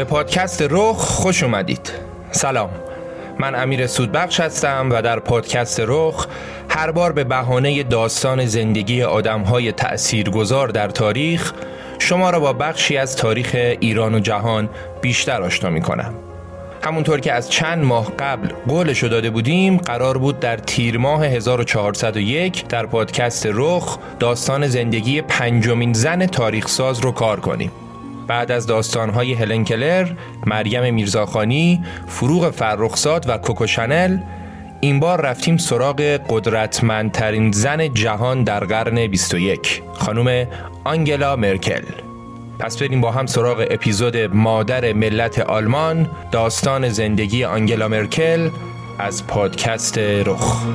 به پادکست رخ خوش اومدید. سلام. من امیر سودبخش هستم و در پادکست رخ هر بار به بهانه داستان زندگی آدمهای تأثیرگذار در تاریخ شما را با بخشی از تاریخ ایران و جهان بیشتر آشنا می کنم همونطور که از چند ماه قبل قولشو داده بودیم قرار بود در تیر ماه 1401 در پادکست رخ داستان زندگی پنجمین زن تاریخ ساز رو کار کنیم. بعد از داستانهای هلن کلر، مریم میرزاخانی، فروغ فرخزاد و کوکو شنل این بار رفتیم سراغ قدرتمندترین زن جهان در قرن 21 خانم آنگلا مرکل. پس بریم با هم سراغ اپیزود مادر ملت آلمان داستان زندگی آنگلا مرکل از پادکست رخ.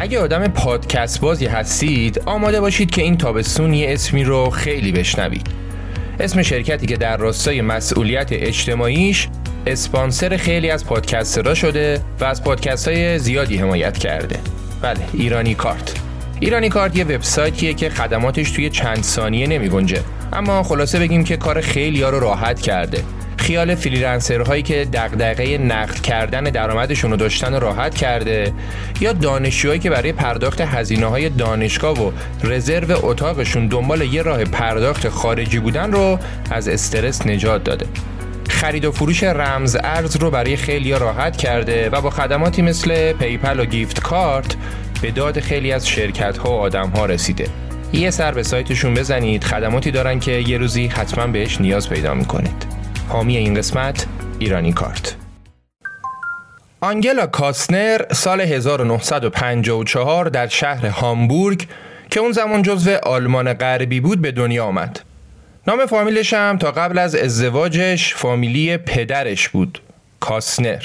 اگه آدم پادکست بازی هستید آماده باشید که این تابستون یه اسمی رو خیلی بشنوید. اسم شرکتی که در راستای مسئولیت اجتماعیش اسپانسر خیلی از podcaster ها شده و از پادکست های زیادی حمایت کرده. بله ایرانی کارت. ایرانی کارت یه وبسایتیه که خدماتش توی چند ثانیه نمی گنجه اما خلاصه بگیم که کار خیلی ها رو راحت کرده. خیال freelancer هایی که دغدغه نقد کردن درآمدشون رو داشتن راحت کرده یا دانشجوهایی که برای پرداخت هزینه های دانشگاه و رزرو اتاقشون دنبال یه راه پرداخت خارجی بودن رو از استرس نجات داده. خرید و فروش رمز ارز رو برای خیلیا راحت کرده و با خدماتی مثل PayPal و gift card به داد خیلی از شرکت ها و آدم ها رسیده. یه سر به سایتشون بزنید خدماتی دارن که یه روزی حتما بهش نیاز پیدا می‌کنید. حامی این قسمت ایرانی کارت. آنگلا کاسنر سال 1954 در شهر هامبورگ که اون زمان جزو آلمان غربی بود به دنیا آمد. نام فامیلش هم تا قبل از ازدواجش فامیلی پدرش بود کاسنر.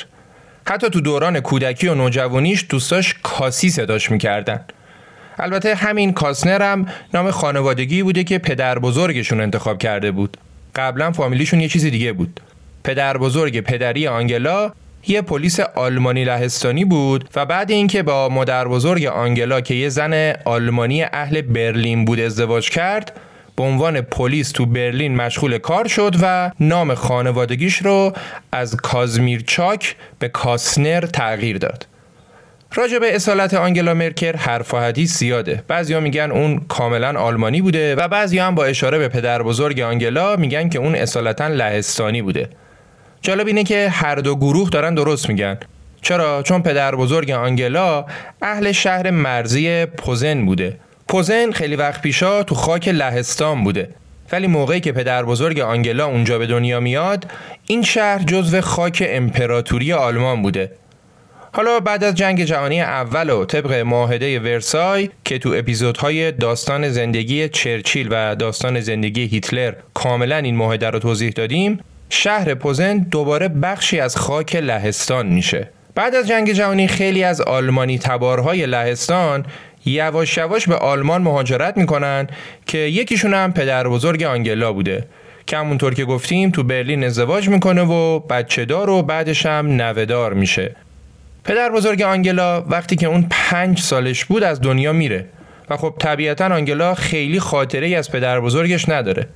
حتی تو دوران کودکی و نوجوانیش دوستاش کاسی صداش می‌کردن. البته همین کاسنر هم نام خانوادگی بوده که پدر بزرگشون انتخاب کرده بود. قبلا فامیلیشون یه چیزی دیگه بود پدر بزرگ پدری آنگلا یه پلیس آلمانی لهستانی بود و بعد اینکه با مادر بزرگ آنگلا که یه زن آلمانی اهل برلین بود ازدواج کرد به عنوان پلیس تو برلین مشغول کار شد و نام خانوادگیش رو از کازمیر چاک به کاسنر تغییر داد. راجع به اصالت آنگلا مرکر حرف و حدیث زیاده. بعضیا میگن اون کاملا آلمانی بوده و بعضیا هم با اشاره به پدر بزرگ آنگلا میگن که اون اصالتا لهستانی بوده. جالب اینه که هر دو گروه دارن درست میگن. چرا؟ چون پدر بزرگ آنگلا اهل شهر مرزی پوزن بوده پوزن خیلی وقت پیشا تو خاک لهستان بوده ولی موقعی که پدر بزرگ آنگلا اونجا به دنیا میاد این شهر جزو خاک امپراتوری آلمان بوده حالا بعد از جنگ جهانی اول و طبق معاهده ورسای که تو اپیزودهای داستان زندگی چرچیل و داستان زندگی هیتلر کاملا این معاهده رو توضیح دادیم شهر پوزن دوباره بخشی از خاک لهستان میشه. بعد از جنگ جهانی خیلی از آلمانی تبارهای لهستان یواش یواش به آلمان مهاجرت می‌کنن که یکیشون هم پدر بزرگ آنگلا بوده. که همونطور که گفتیم تو برلین ازدواج می‌کنه و بچه دار و بعدش هم نوهدار میشه. پدر بزرگ آنگلا وقتی که اون پنج سالش بود از دنیا میره. و خب طبیعتا آنگلا خیلی خاطره از پدر بزرگش نداره.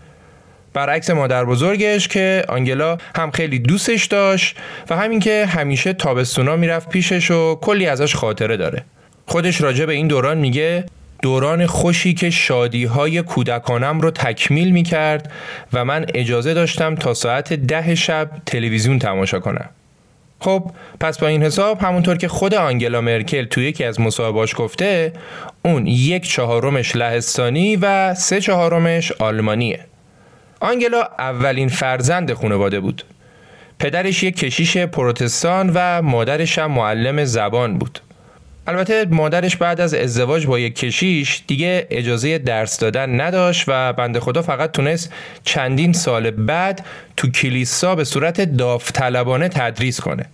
برعکس مادر بزرگش که آنگلا هم خیلی دوستش داشت و همین که همیشه تابستونا می‌رفت پیشش و کلی ازش خاطره داره. خودش راجع به این دوران میگه دوران خوشی که شادی های کودکانم رو تکمیل می کرد و من اجازه داشتم تا ساعت ده شب تلویزیون تماشا کنم. خب پس با این حساب همونطور که خود آنگلا مرکل توی یکی از مصاحبهاش گفته اون یک چهارمش لهستانی و سه چهارمش آلمانیه. آنگلا اولین فرزند خانواده بود. پدرش یک کشیش پروتستان و مادرش هم معلم زبان بود. البته مادرش بعد از ازدواج با یک کشیش دیگه اجازه درس دادن نداشت و بنده خدا فقط تونست چندین سال بعد تو کلیسا به صورت داوطلبانه تدریس کنه.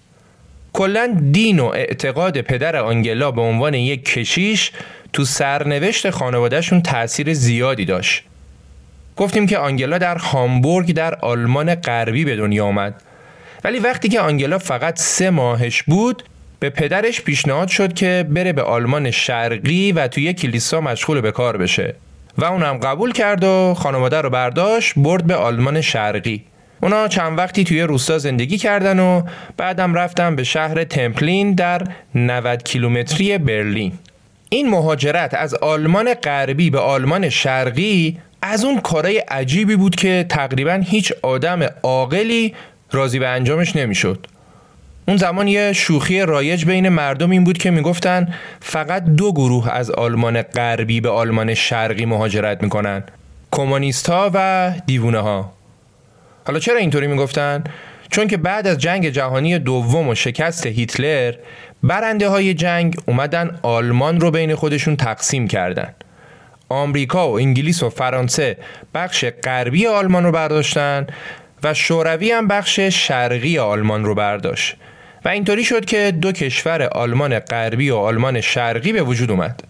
کلا دین و اعتقاد پدر آنگلا به عنوان یک کشیش تو سرنوشت خانوادهشون تاثیر زیادی داشت. گفتیم که آنگلا در هامبورگ در آلمان غربی به دنیا آمد ولی وقتی که آنگلا فقط سه ماهش بود به پدرش پیشنهاد شد که بره به آلمان شرقی و توی کلیسا مشغول به کار بشه. و اونم قبول کرد و خانواده رو برداشت برد به آلمان شرقی. اونا چند وقتی توی روستا زندگی کردن و بعدم رفتن به شهر تمپلین در 90 کیلومتری برلین. این مهاجرت از آلمان غربی به آلمان شرقی از اون کارای عجیبی بود که تقریبا هیچ آدم عاقلی راضی به انجامش نمی‌شد. اون زمان یه شوخی رایج بین مردم این بود که می‌گفتن فقط دو گروه از آلمان غربی به آلمان شرقی مهاجرت می‌کنن کمونیست ها و دیوونه ها حالا چرا اینطوری می‌گفتن؟ چون که بعد از جنگ جهانی دوم و شکست هیتلر برنده های جنگ اومدن آلمان رو بین خودشون تقسیم کردن. آمریکا و انگلیس و فرانسه بخش غربی آلمان رو برداشتن و شوروی هم بخش شرقی آلمان رو برداشت. و اینطوری شد که دو کشور آلمان غربی و آلمان شرقی به وجود اومد.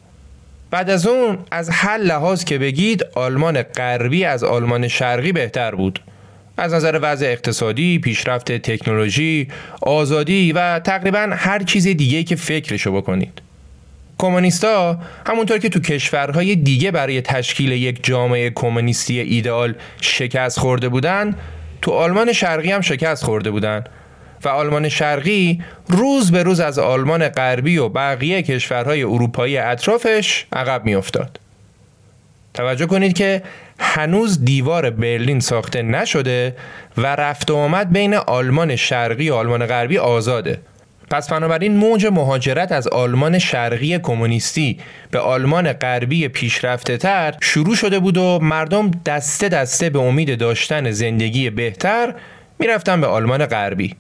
بعد از اون از هر لحاظ که بگید آلمان غربی از آلمان شرقی بهتر بود. از نظر وضع اقتصادی، پیشرفت تکنولوژی، آزادی و تقریبا هر چیز دیگه که فکرشو بکنید. کمونیستا همونطور که تو کشورهای دیگه برای تشکیل یک جامعه کمونیستی ایدئال شکست خورده بودن تو آلمان شرقی هم شکست خورده بودن. و آلمان شرقی روز به روز از آلمان غربی و بقیه کشورهای اروپایی اطرافش عقب میافتاد. توجه کنید که هنوز دیوار برلین ساخته نشده و رفت و آمد بین آلمان شرقی و آلمان غربی آزاده پس بنابراین موج مهاجرت از آلمان شرقی کمونیستی به آلمان غربی پیشرفته تر شروع شده بود و مردم دسته دسته به امید داشتن زندگی بهتر می‌رفتن به آلمان غربی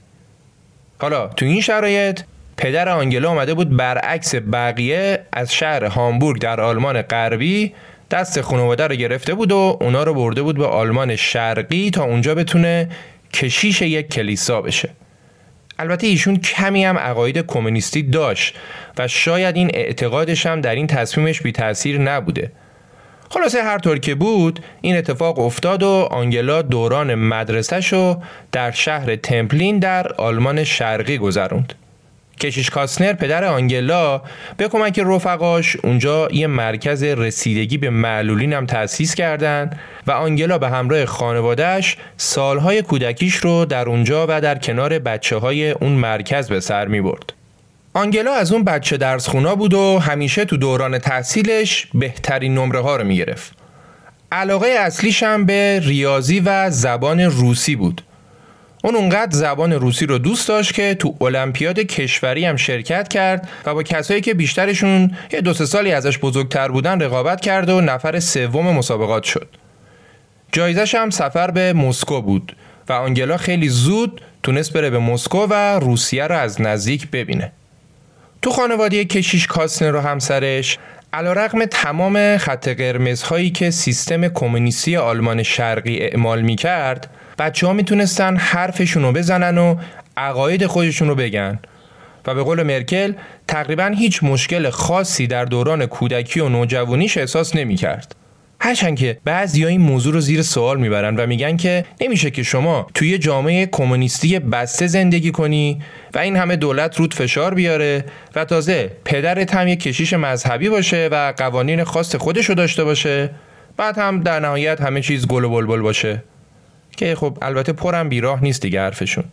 حالا تو این شرایط پدر آنگلا آمده بود برعکس بقیه از شهر هامبورگ در آلمان غربی دست خانواده رو گرفته بود و اونا رو برده بود به آلمان شرقی تا اونجا بتونه کشیش یک کلیسا بشه. البته ایشون کمی هم عقاید کمونیستی داشت و شاید این اعتقادش هم در این تصمیمش بی تاثیر نبوده. خلاصه هر طور که بود این اتفاق افتاد و آنگلا دوران مدرسهش رو در شهر تمپلین در آلمان شرقی گذروند کشیش کاسنر پدر آنگلا به کمک رفقاش اونجا یه مرکز رسیدگی به معلولین هم تأسیس کردند و آنگلا به همراه خانوادهش سالهای کودکیش رو در اونجا و در کنار بچه های اون مرکز به سر می برد. آنگلا از اون بچه درس خونا بود و همیشه تو دوران تحصیلش بهترین نمره ها رو می گرفت. علاقه اصلیش هم به ریاضی و زبان روسی بود اون اونقدر زبان روسی رو دوست داشت که تو المپیاد کشوری هم شرکت کرد و با کسایی که بیشترشون یه دو سه سالی ازش بزرگتر بودن رقابت کرد و نفر سوم مسابقات شد. جایزش هم سفر به مسکو بود و آنگلا خیلی زود تونست بره به مسکو و روسیه رو از نزدیک ببینه. تو خانواده کشیش کاسنر رو همسرش علا رقم تمام خط قرمزهایی که سیستم کمونیستی آلمان شرقی اعمال می کرد بچه ها می‌تونستن حرفشون رو بزنن و عقاید خودشون رو بگن و به قول مرکل تقریبا هیچ مشکل خاصی در دوران کودکی و نوجوانیش احساس نمی کرد. هرچند که بعضی این موضوع رو زیر سوال می‌برن و میگن که نمیشه که شما توی جامعه کمونیستی بسته زندگی کنی و این همه دولت رود فشار بیاره و تازه پدرت هم یک کشیش مذهبی باشه و قوانین خاص خودش رو داشته باشه بعد هم در نهایت همه چیز گل و بلبل باشه. که خب البته پرم بیراه نیست دیگه حرفشون.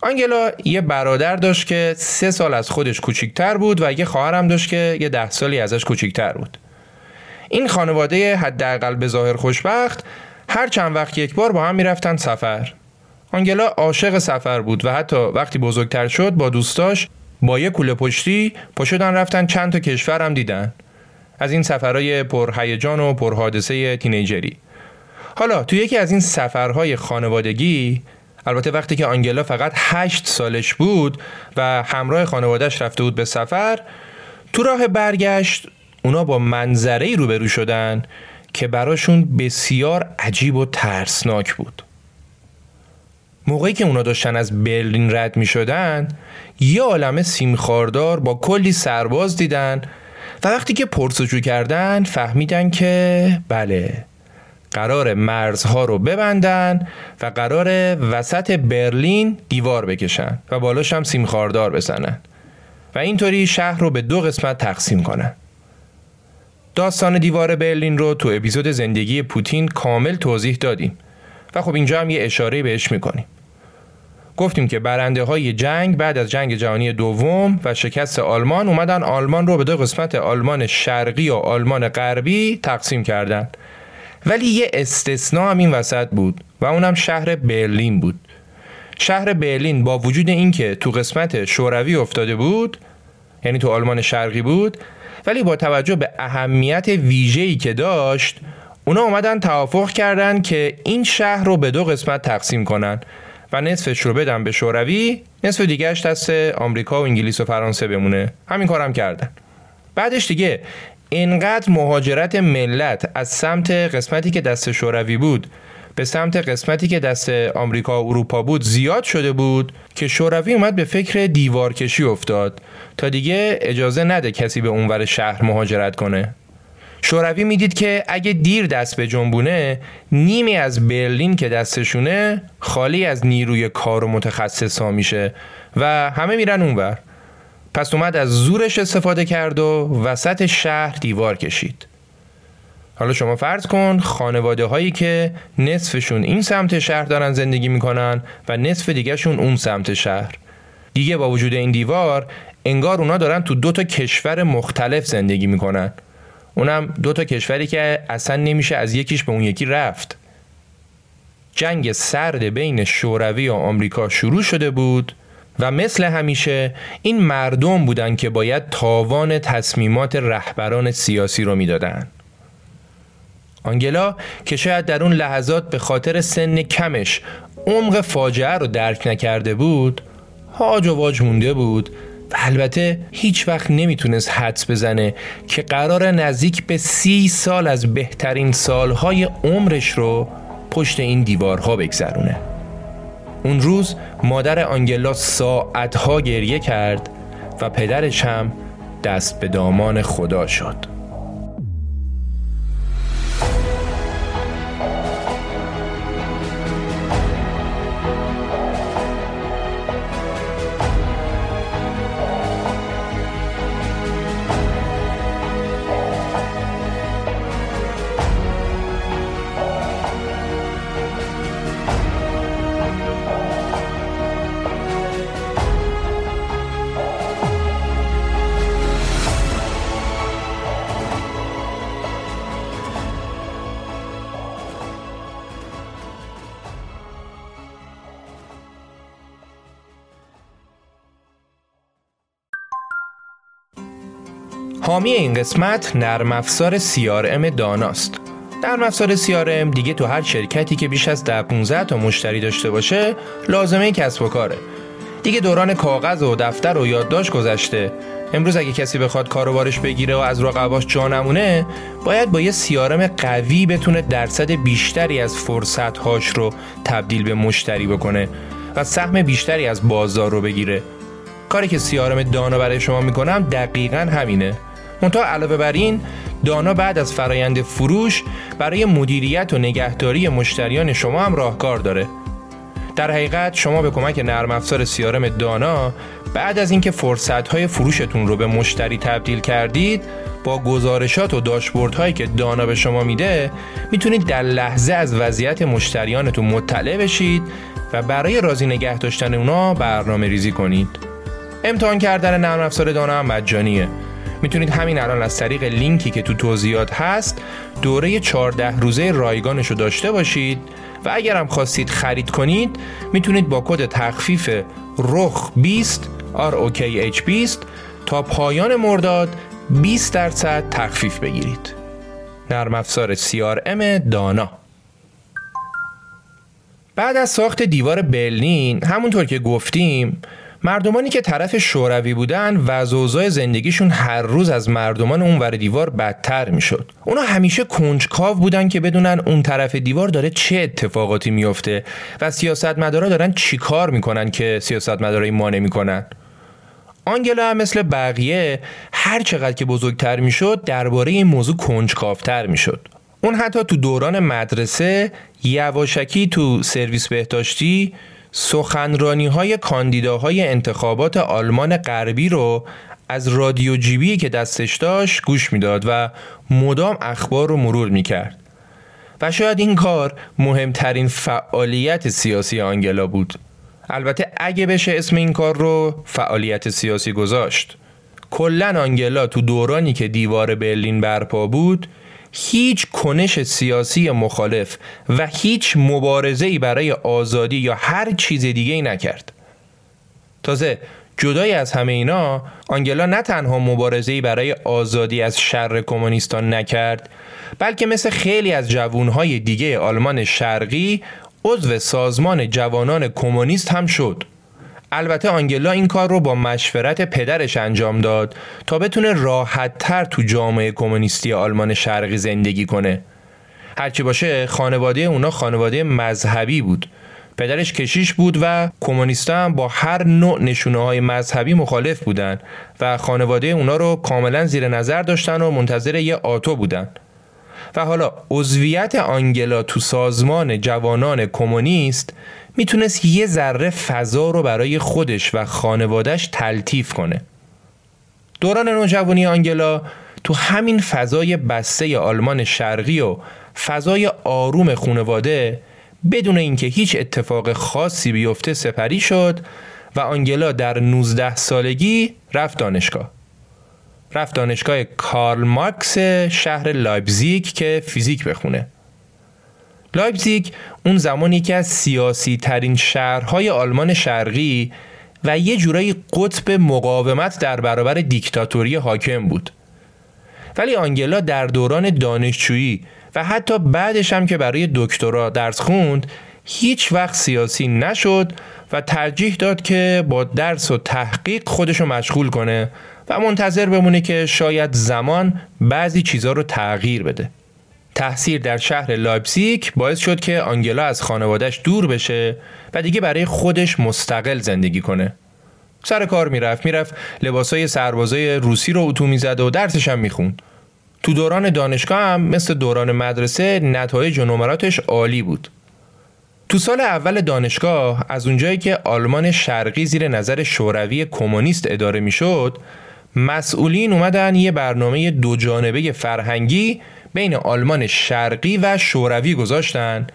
آنگلا یه برادر داشت که سه سال از خودش کوچیکتر بود و یه خواهرم داشت که یه ده سالی ازش کوچیکتر بود. این خانواده حداقل به ظاهر خوشبخت هر چند وقت یک بار با هم می‌رفتن سفر. آنگلا عاشق سفر بود و حتی وقتی بزرگتر شد با دوستاش با یه کوله پشتی پشدن رفتن چند تا کشور هم دیدن. از این سفرهای پرهیجان و پرحادثه تینیجری. حالا تو یکی از این سفرهای خانوادگی البته وقتی که آنگلا فقط هشت سالش بود و همراه خانوادهش رفته بود به سفر تو راه برگشت اونا با منظره روبرو شدن که براشون بسیار عجیب و ترسناک بود. موقعی که اونا داشتن از برلین رد می شدن یه عالم سیمخاردار با کلی سرباز دیدن و وقتی که پرسجو کردن فهمیدن که بله قرار مرزها رو ببندن و قرار وسط برلین دیوار بکشن و بالاش هم سیمخاردار بزنن و اینطوری شهر رو به دو قسمت تقسیم کنن. داستان دیوار برلین رو تو اپیزود زندگی پوتین کامل توضیح دادیم. و خب اینجا هم یه اشاره بهش می‌کنیم. گفتیم که برنده های جنگ بعد از جنگ جهانی دوم و شکست آلمان اومدن آلمان رو به دو قسمت آلمان شرقی و آلمان غربی تقسیم کردند ولی یه استثنا هم این وسط بود و اونم شهر برلین بود. شهر برلین با وجود اینکه تو قسمت شوروی افتاده بود یعنی تو آلمان شرقی بود ولی با توجه به اهمیت ویژه‌ای که داشت اونا اومدن توافق کردن که این شهر رو به دو قسمت تقسیم کنن و نصفش رو بدن به شوروی نصف دیگهش دست آمریکا و انگلیس و فرانسه بمونه. همین کارم کردن. بعدش دیگه اینقدر مهاجرت ملت از سمت قسمتی که دست شوروی بود به سمت قسمتی که دست آمریکا و اروپا بود زیاد شده بود که شوروی اومد به فکر دیوارکشی افتاد. تا دیگه اجازه نده کسی به اونور شهر مهاجرت کنه. شوروی می‌دید که اگه دیر دست به جنبونه نیمی از برلین که دستشونه خالی از نیروی کار و متخصصا میشه و همه میرن اونور. پس اومد از زورش استفاده کرد و وسط شهر دیوار کشید. حالا شما فرض کن خانواده هایی که نصفشون این سمت شهر دارن زندگی می‌کنن و نصف دیگهشون اون سمت شهر. دیگه با وجود این دیوار انگار اونا دارن تو دو تا کشور مختلف زندگی می‌کنن. اونم دو تا کشوری که اصلا نمیشه از یکیش به اون یکی رفت. جنگ سرد بین شوروی و آمریکا شروع شده بود و مثل همیشه این مردم بودند که باید تاوان تصمیمات رهبران سیاسی رو می‌دادند. آنگلا که شاید در اون لحظات به خاطر سن کمش عمق فاجعه رو درک نکرده بود هاج و واج مونده بود و البته هیچ وقت نمی‌تونست حدس بزنه که قرار نزدیک به سی سال از بهترین سالهای عمرش رو پشت این دیوارها بگذرونه. اون روز مادر آنگلا ساعتها گریه کرد و پدرش هم دست به دامان خدا شد. حامی این قسمت نرم افزار CRM داناست. نرم افزار CRM دیگه تو هر شرکتی که بیش از 10 15 تا مشتری داشته باشه لازمه کسب و کاره. دیگه دوران کاغذ و دفتر و یادداشت گذشته. امروز اگه کسی بخواد کاروبارش بگیره و از رقباش جا نمونه باید با یه سیارم قوی بتونه درصد بیشتری از فرصتهاش رو تبدیل به مشتری بکنه و سهم بیشتری از بازار رو بگیره کاری که سیارم دانا برای شما می‌کنم دقیقا همینه منتها علاوه بر این دانا بعد از فرایند فروش برای مدیریت و نگهداری مشتریان شما هم راهکار داره. در حقیقت شما به کمک نرم افزار سیارم دانا بعد از اینکه فرصت های فروشتون رو به مشتری تبدیل کردید با گزارشات و داشبورد هایی که دانا به شما میده می‌تونید در لحظه از وضعیت مشتریانتون مطلع بشید و برای راضی نگه داشتن اونا برنامه ریزی کنید. امتحان کردن نرم افزار دانا هم مجانیه. می‌تونید همین الان از طریق لینکی که تو توضیحات هست دوره 14 روزه رایگانش رو داشته باشید و اگر هم خواستید خرید کنید می‌تونید با کد تخفیف رخ 20 ROKH 20 تا پایان مرداد 20 درصد تخفیف بگیرید. نرم افزار CRM دانا. بعد از ساخت دیوار برلین همونطور که گفتیم مردمانی که طرف شوروی بودن و اوضاع زندگیشون هر روز از مردمان اون ور دیوار بدتر می‌شد. اونا همیشه کنجکاو بودن که بدونن اون طرف دیوار داره چه اتفاقاتی میفته و سیاستمدارا دارن چیکار می‌کنن که سیاستمدارای ما نمی‌کنن. آنگلا هم مثل بقیه هر چقدر که بزرگتر می‌شد درباره این موضوع کنجکاوتر می‌شد. اون حتی تو دوران مدرسه یواشکی تو سرویس بهداشتی سخنرانی های کاندیداهای انتخابات آلمان غربی رو از رادیو جیبی که دستش داشت گوش می‌داد و مدام اخبار رو مرور می‌کرد. و شاید این کار مهمترین فعالیت سیاسی آنگلا بود. البته اگه بشه اسم این کار رو فعالیت سیاسی گذاشت. کلا آنگلا تو دورانی که دیوار برلین برپا بود هیچ کنش سیاسی مخالف و هیچ مبارزه‌ای برای آزادی یا هر چیز دیگه ای نکرد. تازه جدای از همه اینا آنگلا نه تنها مبارزه‌ای برای آزادی از شر کمونیستان نکرد بلکه مثل خیلی از جوانهای دیگه آلمان شرقی عضو سازمان جوانان کمونیست هم شد البته آنگلا این کار رو با مشورت پدرش انجام داد تا بتونه راحت تر تو جامعه کمونیستی آلمان شرقی زندگی کنه. هرچی باشه خانواده اونا خانواده مذهبی بود. پدرش کشیش بود و کمونیستا هم با هر نوع نشونه های مذهبی مخالف بودن و خانواده اونا رو کاملا زیر نظر داشتن و منتظر یه آتو بودن. و حالا عضویت آنگلا تو سازمان جوانان کمونیست می‌تونست یه ذره فضا رو برای خودش و خانوادش تلطیف کنه. دوران نوجوانی آنگلا تو همین فضای بسته آلمان شرقی و فضای آروم خانواده بدون اینکه هیچ اتفاق خاصی بیفته سپری شد و آنگلا در 19 سالگی رفت دانشگاه. رفت دانشگاه کارل مارکس شهر لایپزیگ که فیزیک بخونه. لایپزیگ اون زمانی که از سیاسی ترین شهرهای آلمان شرقی و یه جورایی قطب مقاومت در برابر دیکتاتوری حاکم بود. ولی آنگلا در دوران دانشجویی و حتی بعدش هم که برای دکترا درس خوند هیچ وقت سیاسی نشد و ترجیح داد که با درس و تحقیق خودشو مشغول کنه و منتظر بمونه که شاید زمان بعضی چیزها رو تغییر بده. تحصیل در شهر لایپزیگ باعث شد که آنگلا از خانوادهش دور بشه و دیگه برای خودش مستقل زندگی کنه. سر کار می‌رفت می‌رفت لباسای سربازای روسی رو اتو می‌زد و درسش هم می‌خوند. تو دوران دانشگاه هم مثل دوران مدرسه نتایج و نمراتش عالی بود. تو سال اول دانشگاه از اونجایی که آلمان شرقی زیر نظر شوروی کمونیست اداره می‌شد مسئولین اومدن یه برنامه دو جانبه فرهنگی بین آلمان شرقی و شوروی گذاشتن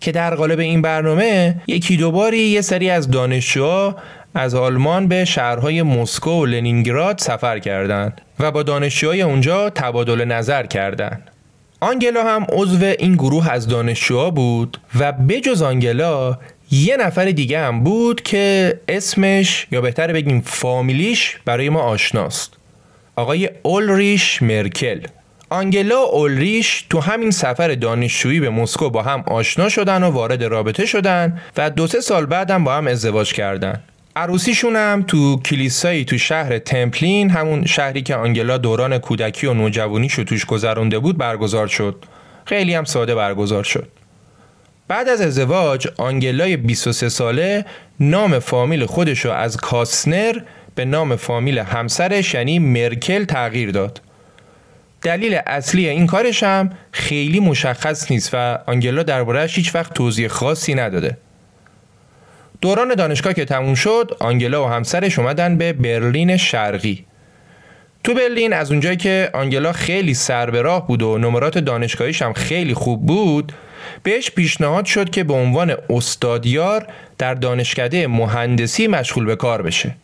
که در قالب این برنامه یکی دوباری یه سری از دانشجوها از آلمان به شهرهای مسکو و لنینگراد سفر کردند و با دانشجوهای اونجا تبادل نظر کردند. آنگلا هم عضو این گروه از دانشجوها بود و بجز آنگلا یه نفر دیگه هم بود که اسمش یا بهتر بگیم فامیلیش برای ما آشناست آقای اولریش مرکل آنگلا و اولریش تو همین سفر دانشجویی به مسکو با هم آشنا شدن و وارد رابطه شدن و دو سه سال بعدم با هم ازدواج کردن. عروسیشون هم تو کلیسایی تو شهر تمپلین همون شهری که آنگلا دوران کودکی و نوجوانیشو توش گذرونده بود برگزار شد. خیلی هم ساده برگزار شد. بعد از ازدواج آنگلای 23 ساله نام فامیل خودشو از کاسنر به نام فامیل همسرش یعنی مرکل تغییر داد. دلیل اصلی این کارش هم خیلی مشخص نیست و آنگلا دربارهش هیچ وقت توضیح خاصی نداده. دوران دانشگاه که تموم شد آنگلا و همسرش اومدن به برلین شرقی. تو برلین از اونجایی که آنگلا خیلی سر به راه بود و نمرات دانشگاهیش هم خیلی خوب بود بهش پیشنهاد شد که به عنوان استادیار در دانشکده مهندسی مشغول به کار بشه.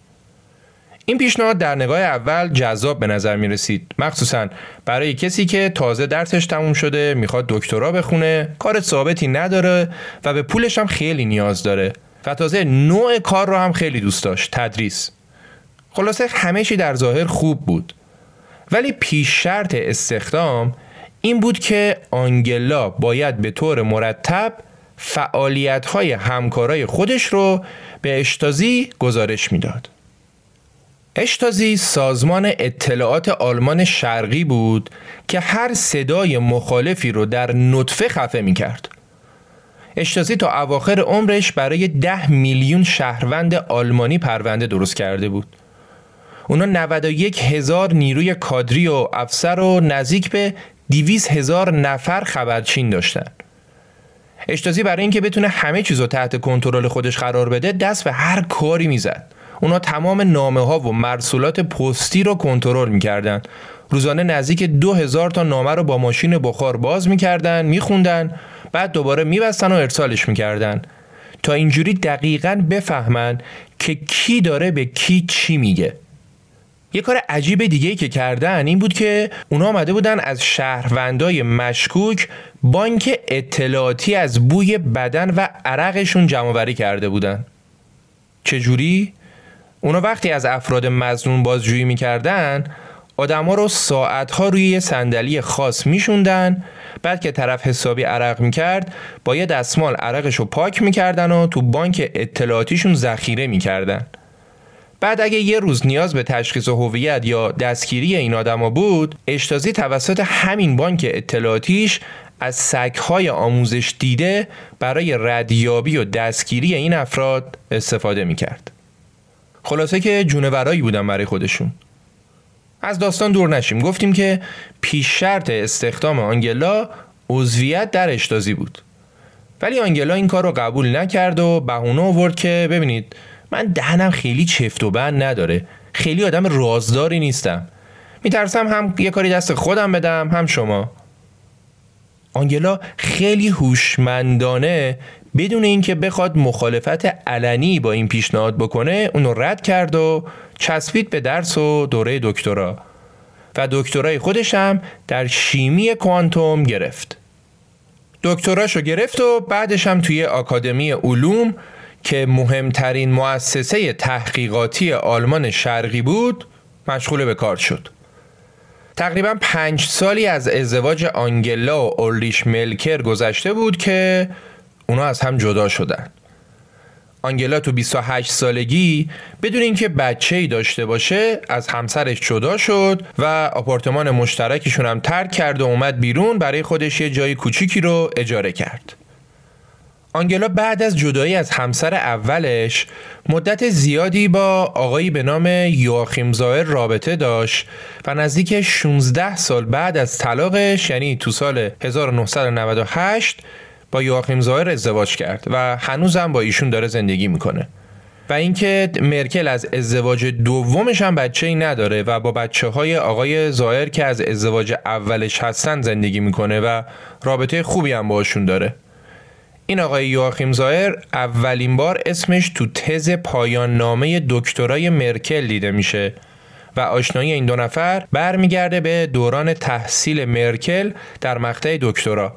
این پیشنهاد در نگاه اول جذاب به نظر می رسید مخصوصا برای کسی که تازه درسش تموم شده می‌خواد دکترا بخونه کار ثابتی نداره و به پولش هم خیلی نیاز داره و تازه نوع کار رو هم خیلی دوست داشت تدریس. خلاصه همه چی در ظاهر خوب بود. ولی پیش شرط استخدام این بود که آنگلا باید به طور مرتب فعالیت های همکارای خودش رو به اشتازی گزارش می‌داد. اشتازی سازمان اطلاعات آلمان شرقی بود که هر صدای مخالفی رو در نطفه خفه می کرد. اشتازی تا اواخر عمرش برای ده میلیون شهروند آلمانی پرونده درست کرده بود. اونا 91 هزار نیروی کادری و افسر و نزدیک به 200 هزار نفر خبرچین داشتن. اشتازی برای اینکه بتونه همه چیزو تحت کنترل خودش قرار بده دست به هر کاری می‌زد. اونا تمام نامه ها و مرسولات پستی رو کنترل می‌کردن. روزانه نزدیک دو هزار تا نامه رو با ماشین بخار باز می‌کردن، میخوندن، بعد دوباره میبستن و ارسالش می‌کردن. تا اینجوری دقیقا بفهمن که کی داره به کی چی میگه. یه کار عجیب دیگه که کردن این بود که اونا آمده بودن از شهروندای مشکوک بانک اطلاعاتی از بوی بدن و عرقشون جمع کرده بودن چجوری؟ اونا وقتی از افراد مزنون بازجویی می‌کردن آدما رو ساعتها روی یه صندلی خاص میشوندن بعد که طرف حسابی عرق می‌کرد با یه دستمال عرقش رو پاک می‌کردن و تو بانک اطلاعاتیشون ذخیره می‌کردن. بعد اگه یه روز نیاز به تشخیص هویت یا دستگیری این آدما بود اشتازی توسط همین بانک اطلاعاتیش از سگهای آموزش دیده برای ردیابی و دستگیری این افراد استفاده می‌کرد. خلاصه که جونورایی بودن برای خودشون. از داستان دور نشیم. گفتیم که پیش شرط استخدام آنگلا عضویت در اشتازی بود. ولی آنگلا این کار رو قبول نکرد و بهونه آورد که ببینید من دهنم خیلی چفت و بند نداره. خیلی آدم رازداری نیستم. میترسم هم یه کاری دست خودم بدم هم شما. آنگلا خیلی هوشمندانه بدون اینکه بخواد مخالفت علنی با این پیشنهاد بکنه اونو رد کرد و چسبید به درس و دوره دکترا. و دکترای خودش هم در شیمی کوانتوم گرفت. دکتراشو گرفت و بعدش هم توی آکادمی علوم که مهمترین مؤسسه تحقیقاتی آلمان شرقی بود مشغول به کار شد. تقریبا پنج سالی از ازدواج آنگلا و اولیش ملکر گذشته بود که اونا از هم جدا شدن آنگلا تو 28 سالگی بدون اینکه بچه ای داشته باشه از همسرش جدا شد و آپارتمان مشترکشون هم ترک کرد و اومد بیرون برای خودش یه جای کوچیکی رو اجاره کرد. آنگلا بعد از جدایی از همسر اولش مدت زیادی با آقایی به نام یواخیم زایر رابطه داشت و نزدیک 16 سال بعد از طلاقش یعنی تو سال 1998 با یواخیم زایر ازدواج کرد و هنوزم با ایشون داره زندگی می‌کنه. و اینکه مرکل از ازدواج دومش هم بچه ای نداره و با بچه های آقای زایر که از ازدواج اولش هستن زندگی می‌کنه و رابطه خوبی هم باشون داره. این آقای یواخیم زایر اولین بار اسمش تو تز پایان نامه دکترای مرکل دیده میشه و آشنایی این دو نفر برمیگرده به دوران تحصیل مرکل در مقطع دکترا.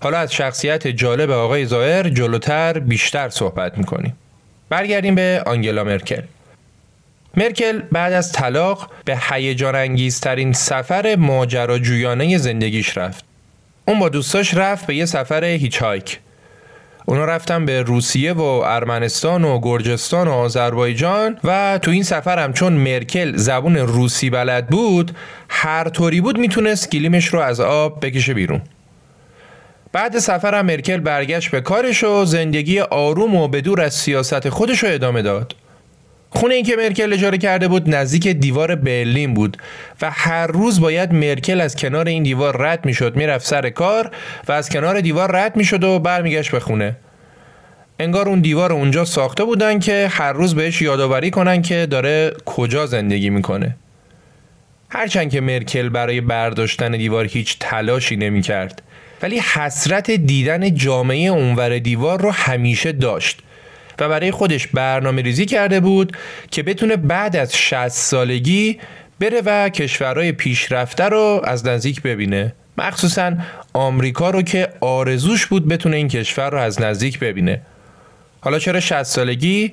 حالا از شخصیت جالب آقای زایر جلوتر بیشتر صحبت می‌کنیم. برگردیم به آنگلا مرکل. مرکل بعد از طلاق به هیجان انگیزترین سفر ماجراجویانه زندگیش رفت. اون با دوستاش رفت به یه سفر هیچ اونا رفتن به روسیه و ارمنستان و گرجستان و آذربایجان و تو این سفر هم چون مرکل زبون روسی بلد بود هر طوری بود می‌تونست گلیمش رو از آب بکشه بیرون. بعد سفر مرکل برگشت به کارش و زندگی آروم و بدور از سیاست خودش رو ادامه داد. خونه این که مرکل اجاره کرده بود نزدیک دیوار برلین بود و هر روز باید مرکل از کنار این دیوار رد می‌شد. می‌رفت سر کار و از کنار دیوار رد می‌شد و برمیگشت به خونه. انگار اون دیوار اونجا ساخته بودن که هر روز بهش یادآوری کنن که داره کجا زندگی می‌کنه. هرچند که مرکل برای برداشتن دیوار هیچ تلاشی نمی‌کرد. ولی حسرت دیدن جامعه اونور دیوار رو همیشه داشت و برای خودش برنامه ریزی کرده بود که بتونه بعد از 60 سالگی بره و کشورهای پیشرفته رو از نزدیک ببینه. مخصوصا آمریکا رو که آرزوش بود بتونه این کشور رو از نزدیک ببینه. حالا چرا 60 سالگی؟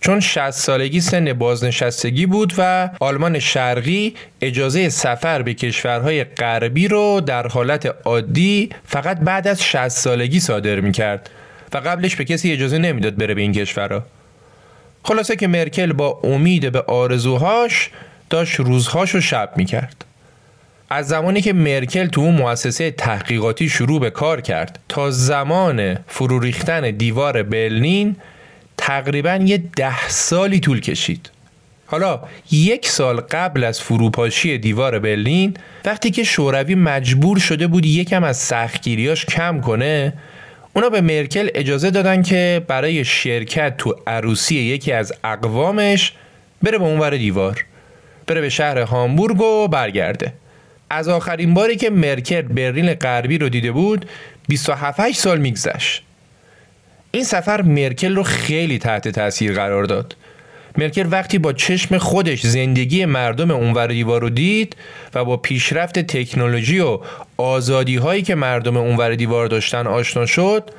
چون 60 سالگی سن بازنشستگی بود و آلمان شرقی اجازه سفر به کشورهای غربی رو در حالت عادی فقط بعد از 60 سالگی صادر می کرد و قبلش به کسی اجازه نمی‌داد بره به این کشورها. خلاصه که مرکل با امید به آرزوهاش داشت روزهاش رو شب می‌کرد. از زمانی که مرکل تو اون مؤسسه تحقیقاتی شروع به کار کرد تا زمان فرو ریختن دیوار برلین تقریبا یه ده سالی طول کشید. حالا یک سال قبل از فروپاشی دیوار برلین وقتی که شوروی مجبور شده بود یکم از سختگیریاش کم کنه اونا به مرکل اجازه دادن که برای شرکت تو عروسی یکی از اقوامش بره به اونور دیوار بره به شهر هامبورگ و برگرده. از آخرین باری که مرکل برلین غربی رو دیده بود 27 سال میگذشت. این سفر مرکل رو خیلی تحت تاثیر قرار داد. مرکل وقتی با چشم خودش زندگی مردم اونور دیوار رو دید و با پیشرفت تکنولوژی و آزادی هایی که مردم اونور دیوار داشتن آشنا شد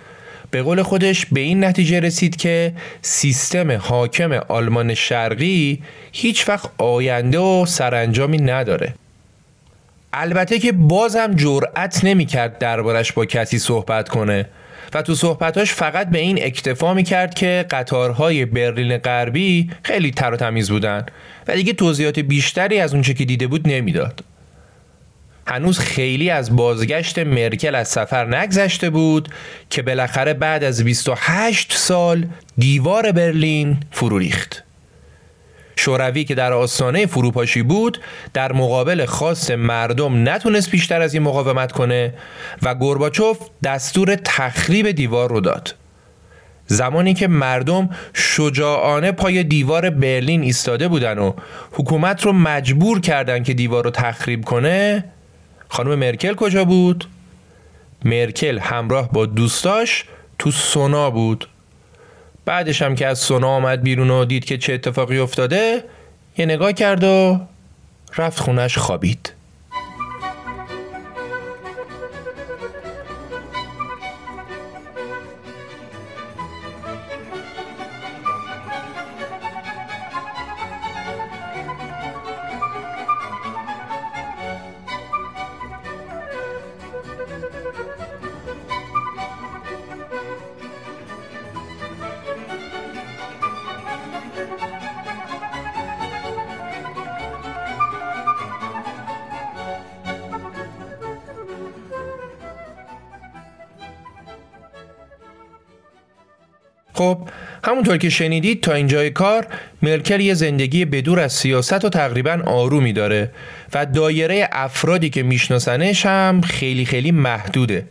به قول خودش به این نتیجه رسید که سیستم حاکم آلمان شرقی هیچ وقت آینده و سرانجامی نداره. البته که بازم جرأت نمی‌کرد دربارش با کسی صحبت کنه. و تو صحبتاش فقط به این اکتفا کرد که قطارهای برلین غربی خیلی تر و تمیز بودن و دیگه توضیحات بیشتری از اونچه که دیده بود نمی‌داد. هنوز خیلی از بازگشت مرکل از سفر نگذشته بود که بالاخره بعد از 28 سال دیوار برلین فرو ریخت. شوروی که در آستانه فروپاشی بود در مقابل خاص مردم نتونست بیشتر از این مقاومت کنه و گورباچوف دستور تخریب دیوار رو داد زمانی که مردم شجاعانه پای دیوار برلین ایستاده بودن و حکومت رو مجبور کردن که دیوار رو تخریب کنه خانم مرکل کجا بود؟ مرکل همراه با دوستاش تو سونا بود بعدش هم که از سونا آمد بیرون و دید که چه اتفاقی افتاده یه نگاه کرد و رفت خونش خوابید. خب همونطور که شنیدید تا اینجای کار مرکل یه زندگی بدور از سیاست و تقریبا آرومی داره و دایره افرادی که میشناسنش هم خیلی خیلی محدوده.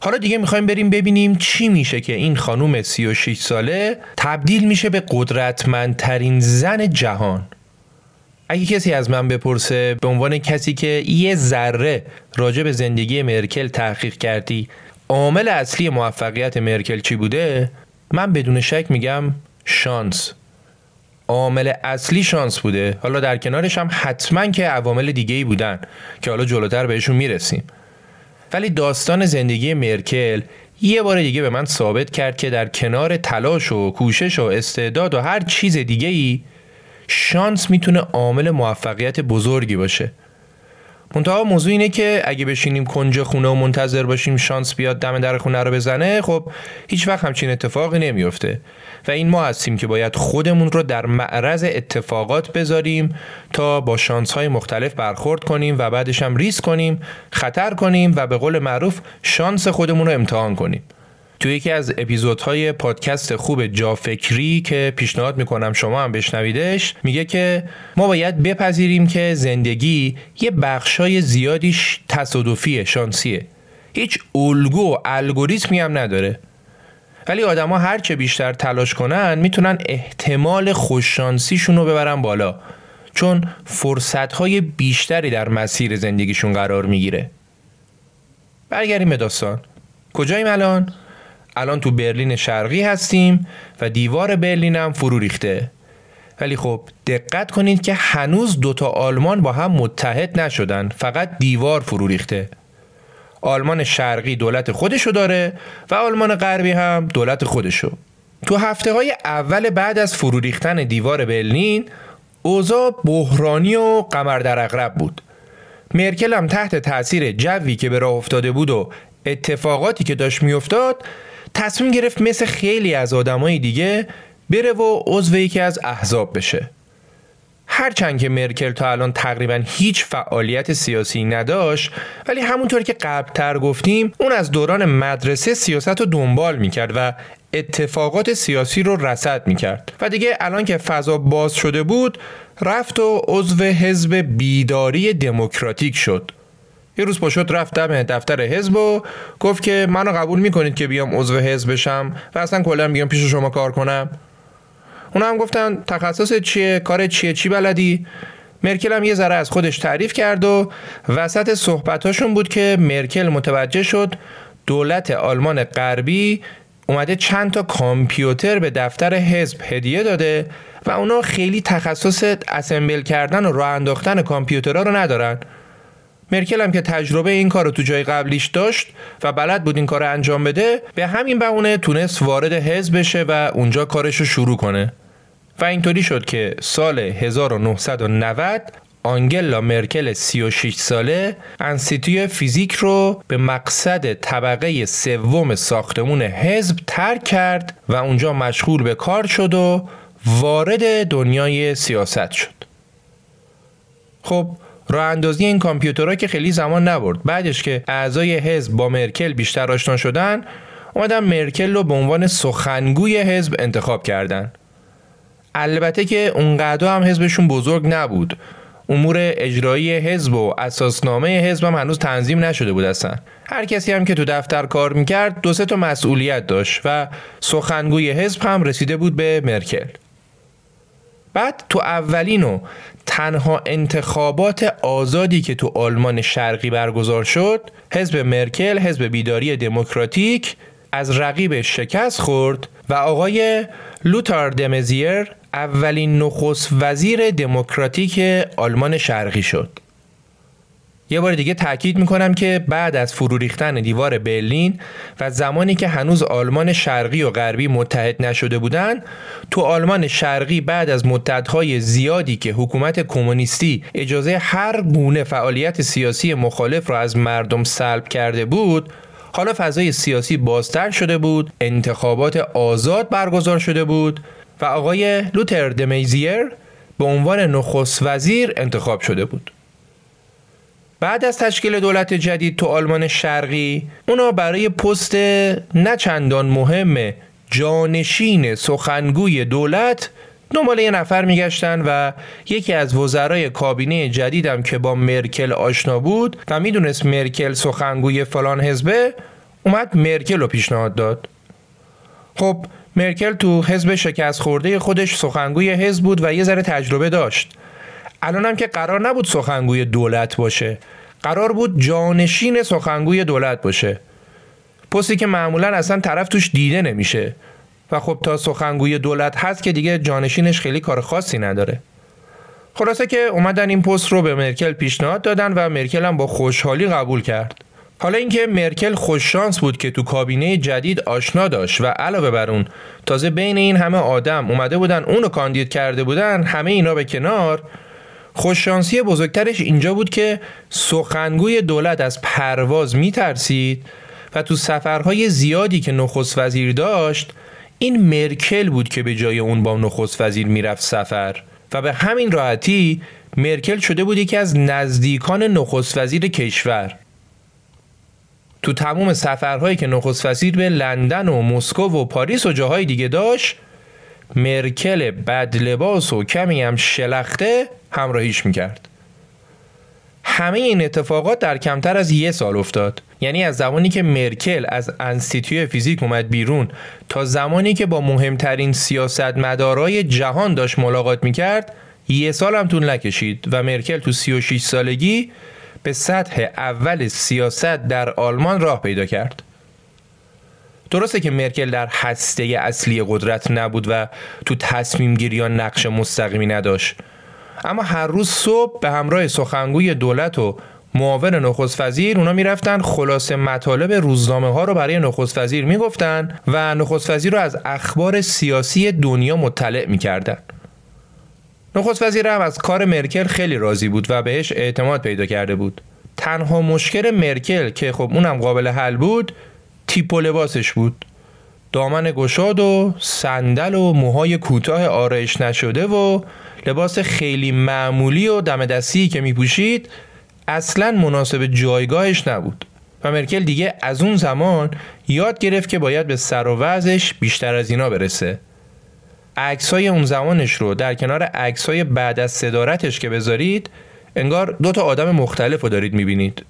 حالا دیگه می‌خوایم بریم ببینیم چی میشه که این خانوم 36 ساله تبدیل میشه به قدرتمندترین زن جهان. اگه کسی از من بپرسه به عنوان کسی که یه ذره راجع به زندگی مرکل تحقیق کردی عامل اصلی موفقیت مرکل چی بوده؟ من بدون شک میگم شانس. عامل اصلی شانس بوده. حالا در کنارش هم حتما که عوامل دیگه ای بودن که حالا جلوتر بهشون می‌رسیم. ولی داستان زندگی مرکل یه بار دیگه به من ثابت کرد که در کنار تلاش و کوشش و استعداد و هر چیز دیگه ای شانس می‌تونه عامل موفقیت بزرگی باشه. منتها موضوع اینه که اگه بشینیم کنج خونه و منتظر باشیم شانس بیاد دم در خونه رو بزنه خب هیچ وقت همچین اتفاقی نمیفته. و این ما هستیم که باید خودمون رو در معرض اتفاقات بذاریم تا با شانس های مختلف برخورد کنیم و بعدش هم ریس کنیم خطر کنیم و به قول معروف شانس خودمون رو امتحان کنیم. تو یکی از اپیزودهای پادکست خوب جافکری که پیشنهاد می‌کنم شما هم بشنویدش میگه که ما باید بپذیریم که زندگی یه بخشای زیادیش تصادفیه شانسیه. هیچ الگو و الگوریتمی هم نداره. ولی آدما هر چه بیشتر تلاش کنن می‌تونن احتمال خوششانسیشون رو ببرن بالا. چون فرصت های بیشتری در مسیر زندگیشون قرار می‌گیره. برگردیم به داستان. کجاییم الان؟ الان تو برلین شرقی هستیم و دیوار برلین هم فرو ریخته. ولی خب دقت کنید که هنوز دوتا آلمان با هم متحد نشدن. فقط دیوار فرو ریخته. آلمان شرقی دولت خودشو داره و آلمان غربی هم دولت خودشو. تو هفته های اول بعد از فرو ریختن دیوار برلین اوضاع بحرانی و قمر در اغرب بود. مرکل هم تحت تاثیر جوی که به راه افتاده بود و اتفاقاتی که داشت میافتاد تصمیم گرفت مثل خیلی از آدمای دیگه بره و عضو یکی از احزاب بشه. هرچند که مرکل تا الان تقریبا هیچ فعالیت سیاسی نداشت ولی همونطور که قبلتر گفتیم اون از دوران مدرسه سیاست رو دنبال می‌کرد و اتفاقات سیاسی رو رسد می‌کرد. و دیگه الان که فضا باز شده بود رفت و عضو حزب بیداری دموکراتیک شد. یه روز پاشد رفت دم دفتر حزب و گفت که منو قبول می‌کنید که بیام عضو حزب بشم و اصلا کلا بیام پیش شما کار کنم. اونا هم گفتن تخصص چیه؟ کار چیه؟ چی بلدی؟ مرکل هم یه ذره از خودش تعریف کرد و وسط صحبتاشون بود که مرکل متوجه شد دولت آلمان غربی اومده چند تا کامپیوتر به دفتر حزب هدیه داده و اونا خیلی تخصص اسمبل کردن و راه انداختن کامپیوترها رو ندارن. مرکل هم که تجربه این کار رو تو جای قبلیش داشت و بلد بود این کار انجام بده به همین بهونه تونست وارد حزب بشه و اونجا کارش رو شروع کنه. و اینطوری شد که سال 1990 آنگلا مرکل 36 ساله انسیتوی فیزیک رو به مقصد طبقه سوم ساختمون حزب ترک کرد و اونجا مشغول به کار شد و وارد دنیای سیاست شد. خب راه اندازی این کامپیوترها که خیلی زمان نبرد. بعدش که اعضای حزب با مرکل بیشتر آشنا شدن اومدن مرکل رو به عنوان سخنگوی حزب انتخاب کردن. البته که اونقدر هم حزبشون بزرگ نبود. امور اجرایی حزب و اساسنامه حزب هم هنوز تنظیم نشده بود اصلا. هر کسی هم که تو دفتر کار می‌کرد دو سه تا مسئولیت داشت و سخنگوی حزب هم رسیده بود به مرکل. بعد تو اولین و تنها انتخابات آزادی که تو آلمان شرقی برگزار شد حزب مرکل حزب بیداری دموکراتیک از رقیب شکست خورد و آقای لوتار دمزیر اولین نخست وزیر دموکراتیک آلمان شرقی شد. یه بار دیگه تاکید می‌کنم که بعد از فرو ریختن دیوار برلین و زمانی که هنوز آلمان شرقی و غربی متحد نشده بودند تو آلمان شرقی بعد از مدتهای زیادی که حکومت کمونیستی اجازه هر گونه فعالیت سیاسی مخالف را از مردم سلب کرده بود حالا فضای سیاسی بازتر شده بود انتخابات آزاد برگزار شده بود و آقای لوتر دمیزیر به عنوان نخست وزیر انتخاب شده بود. بعد از تشکیل دولت جدید تو آلمان شرقی اونا برای پست نه چندان مهم جانشین سخنگوی دولت دنبال یه نفر میگشتن و یکی از وزرای کابینه جدیدم که با مرکل آشنا بود و می‌دونست مرکل سخنگوی فلان حزبه اومد مرکل رو پیشنهاد داد. خب مرکل تو حزب شکست خورده خودش سخنگوی حزب بود و یه ذره تجربه داشت. الانم که قرار نبود سخنگوی دولت باشه. قرار بود جانشین سخنگوی دولت باشه. پستی که معمولا اصلا طرف توش دیده نمیشه. و خب تا سخنگوی دولت هست که دیگه جانشینش خیلی کار خاصی نداره. خلاصه که اومدن این پست رو به مرکل پیشنهاد دادن و مرکل هم با خوشحالی قبول کرد. حالا اینکه مرکل خوششانس بود که تو کابینه جدید آشنا داشت و علاوه بر اون تازه بین این همه آدم اومده بودن اونو کاندید کرده بودن همه اینا به کنار خوششانسی بزرگترش اینجا بود که سخنگوی دولت از پرواز میترسید و تو سفرهای زیادی که نخست وزیر داشت این مرکل بود که به جای اون با نخست وزیر می‌رفت سفر. و به همین راحتی مرکل شده بود یکی از نزدیکان نخست وزیر کشور. تو تمام سفرهایی که نخست وزیر به لندن و مسکو و پاریس و جاهای دیگه داشت مرکل بدلباس و کمی هم شلخته همراهیش می‌کرد. همه این اتفاقات در کمتر از یه سال افتاد. یعنی از زمانی که مرکل از انستیتوی فیزیک اومد بیرون تا زمانی که با مهمترین سیاستمدارای جهان داشت ملاقات می‌کرد یه سال هم طول نکشید و مرکل تو 36 سالگی به سطح اول سیاست در آلمان راه پیدا کرد. درسته که مرکل در هسته اصلی قدرت نبود و تو تصمیم گیری نقش مستقیمی نداشت. اما هر روز صبح به همراه سخنگوی دولت و معاون نخست وزیر اونا می‌رفتن خلاصه مطالب روزنامه ها رو برای نخست وزیر می‌گفتن و نخست وزیر رو از اخبار سیاسی دنیا مطلع می‌کردن. نخست وزیر هم از کار مرکل خیلی راضی بود و بهش اعتماد پیدا کرده بود. تنها مشکل مرکل که خب اونم قابل حل بود تیپ و لباسش بود. دامن گشاد و صندل و موهای کوتاه آرایش نشده و لباس خیلی معمولی و دم دستی که میپوشید اصلا مناسب جایگاهش نبود. و مرکل دیگه از اون زمان یاد گرفت که باید به سر و وضعش بیشتر از اینا برسه. عکسای اون زمانش رو در کنار عکسای بعد از صدارتش که بذارید انگار دو تا آدم مختلف رو دارید می‌بینید.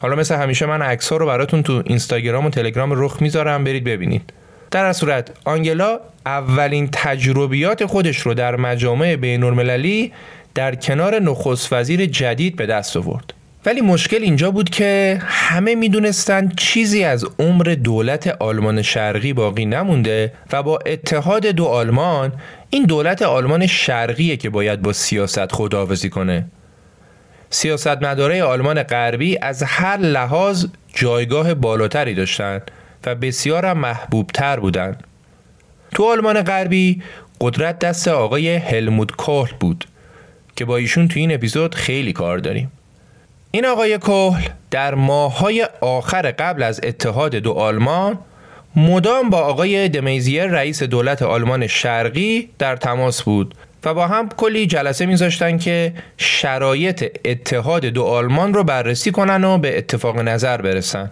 حالا مثل همیشه من عکس رو براتون تو اینستاگرام و تلگرام رخ می‌ذارم برید ببینید. در صورت. آنگلا اولین تجربیات خودش رو در مجامع بین المللی در کنار نخست وزیر جدید به دست آورد. ولی مشکل اینجا بود که همه می‌دونستند چیزی از عمر دولت آلمان شرقی باقی نمونده و با اتحاد دو آلمان این دولت آلمان شرقیه که باید با سیاست خداحافظی کنه. سیاستمدارای آلمان غربی از هر لحاظ جایگاه بالاتری داشتند و بسیار هم محبوبتر بودند. تو آلمان غربی قدرت دست آقای هلموت کوهل بود که با ایشون تو این اپیزود خیلی کار داریم. این آقای کوهل در ماههای آخر قبل از اتحاد دو آلمان مدام با آقای دمیزیر رئیس دولت آلمان شرقی در تماس بود و با هم کلی جلسه میذاشتن که شرایط اتحاد دو آلمان رو بررسی کنن و به اتفاق نظر برسن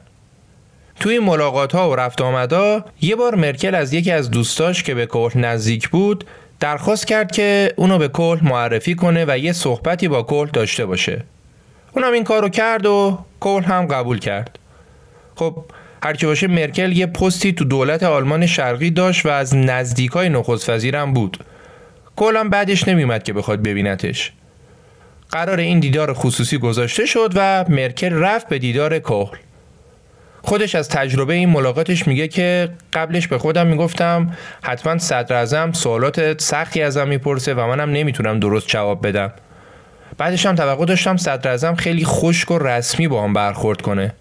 توی ملاقات ها و رفت آمدا یه بار مرکل از یکی از دوستاش که به کل نزدیک بود درخواست کرد که اونو به کل معرفی کنه و یه صحبتی با کل داشته باشه. اونم این کارو کرد و کل هم قبول کرد. خب هر که باشه مرکل یه پستی تو دولت آلمان شرقی داشت و از نزدیکای نخست وزیرم بود کلا بعدش نمیومد که بخواد ببینتش. قرار این دیدار خصوصی گذاشته شد و مرکل رفت به دیدار کهل خودش از تجربه این ملاقاتش میگه که قبلش به خودم می‌گفتم حتما صدر ازم سوالات سختی ازم می‌پرسه و منم نمی‌تونم درست جواب بدم. بعدش هم توقع داشتم صدر ازم خیلی خشک و رسمی با هم برخورد کنه.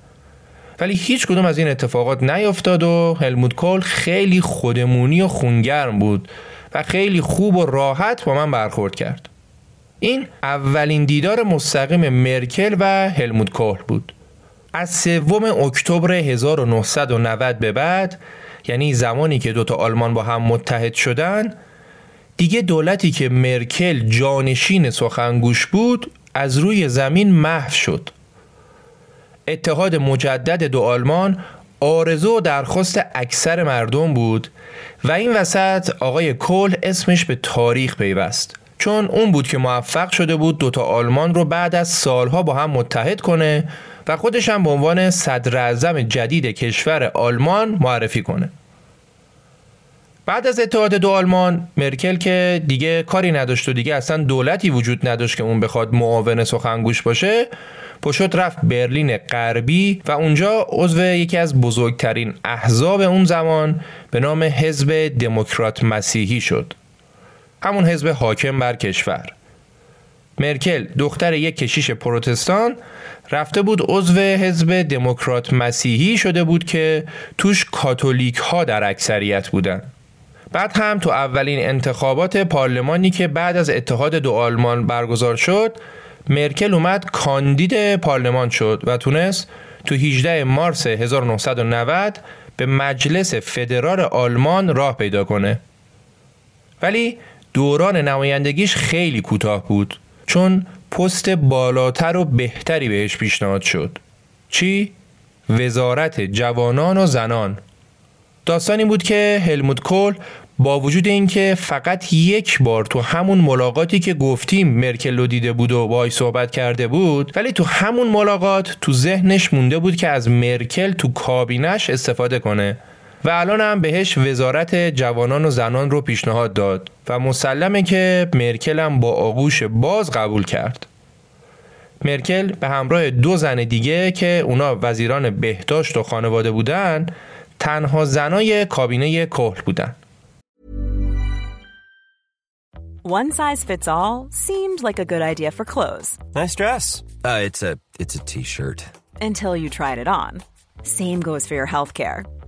ولی هیچ کدوم از این اتفاقات نیفتاد و هلموت کول خیلی خودمونی و خونگرم بود و خیلی خوب و راحت با من برخورد کرد. این اولین دیدار مستقیم مرکل و هلموت کول بود. از سوم اکتبر 1990 به بعد یعنی زمانی که دوتا آلمان با هم متحد شدن دیگه دولتی که مرکل جانشین سخنگوش بود از روی زمین محو شد. اتحاد مجدد دو آلمان آرزو و درخواست اکثر مردم بود و این وسط آقای کل اسمش به تاریخ پیوست. چون اون بود که موفق شده بود دوتا آلمان رو بعد از سالها با هم متحد کنه و خودش هم به عنوان صدر جدید کشور آلمان معرفی کنه. بعد از اتحاد دو آلمان مرکل که دیگه کاری نداشت و دیگه اصلا دولتی وجود نداشت که اون بخواد معاون سخنگوش باشه پشت رفت برلین غربی و اونجا عضو یکی از بزرگترین احزاب اون زمان به نام حزب دموکرات مسیحی شد. همون حزب حاکم بر کشور. مرکل دختر یک کشیش پروتستان رفته بود عضو حزب دموکرات مسیحی شده بود که توش کاتولیک ها در اکثریت بودن. بعد هم تو اولین انتخابات پارلمانی که بعد از اتحاد دو آلمان برگزار شد مرکل اومد کاندید پارلمان شد و تونست تو 18 مارس 1990 به مجلس فدرال آلمان راه پیدا کنه. ولی دوران نمایندگیش خیلی کوتاه بود. چون پست بالاتر و بهتری بهش پیشنهاد شد. چی؟ وزارت جوانان و زنان. داستانی بود که هلموت کول با وجود اینکه فقط یک بار تو همون ملاقاتی که گفتیم مرکل رو دیده بود و باهاش صحبت کرده بود ولی تو همون ملاقات تو ذهنش مونده بود که از مرکل تو کابینش استفاده کنه. و الان هم بهش وزارت جوانان و زنان رو پیشنهاد داد و مسلمه که مرکل هم با آغوش باز قبول کرد مرکل به همراه دو زن دیگه که اونا وزیران بهداشت و خانواده بودن تنها زنای کابینه کهل بودن One size fits all seemed like a good idea for clothes. Nice dress. Uh, it's a it's a t-shirt. Until you tried it on. Same goes for your healthcare.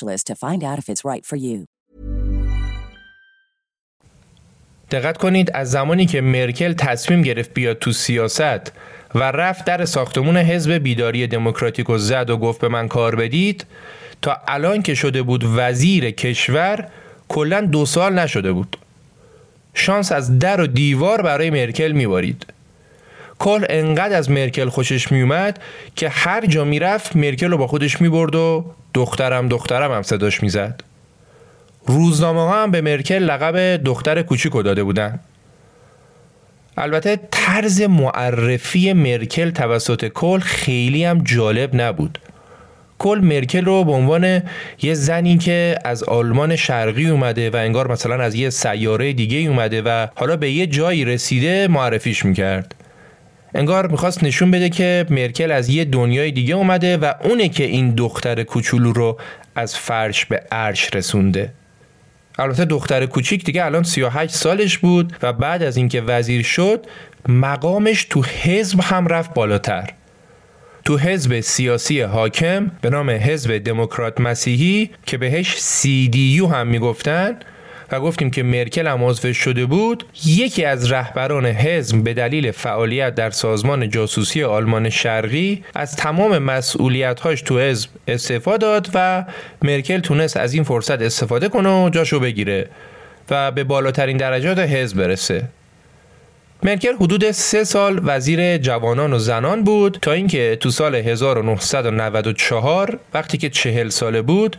to find out if it's right for you. دقت کنید از زمانی که مرکل تصمیم گرفت بیاد تو سیاست و رفت در ساختمون حزب بیداری دموکراتیک و زد و گفت به من کار بدید تا الان که شده بود وزیر کشور کلا دو سال نشده بود شانس از در و دیوار برای مرکل میبارید کل انقدر از مرکل خوشش میومد که هر جا می‌رفت مرکل رو با خودش می‌برد و دخترم دخترم هم صداش می‌زد. روزنامه هم به مرکل لقب دختر کوچیکو داده بودن. البته طرز معرفی مرکل توسط کل خیلی هم جالب نبود. کل مرکل رو به عنوان یه زنی که از آلمان شرقی اومده و انگار مثلا از یه سیاره دیگه اومده و حالا به یه جایی رسیده معرفیش می‌کرد. انگار می‌خواست نشون بده که مرکل از یه دنیای دیگه اومده و اونه که این دختر کوچولو رو از فرش به عرش رسونده. البته دختر کوچیک دیگه الان 38 سالش بود و بعد از اینکه وزیر شد مقامش تو حزب هم رفت بالاتر. تو حزب سیاسی حاکم به نام حزب دموکرات مسیحی که بهش CDU هم می‌گفتن و گفتیم که مرکل هم عضو شده بود یکی از رهبران حزب به دلیل فعالیت در سازمان جاسوسی آلمان شرقی از تمام مسئولیت‌هاش تو حزب استعفا داد و مرکل تونست از این فرصت استفاده کنه و جاشو بگیره و به بالاترین درجات حزب برسه. مرکل حدود سه سال وزیر جوانان و زنان بود تا اینکه تو سال 1994 وقتی که چهل ساله بود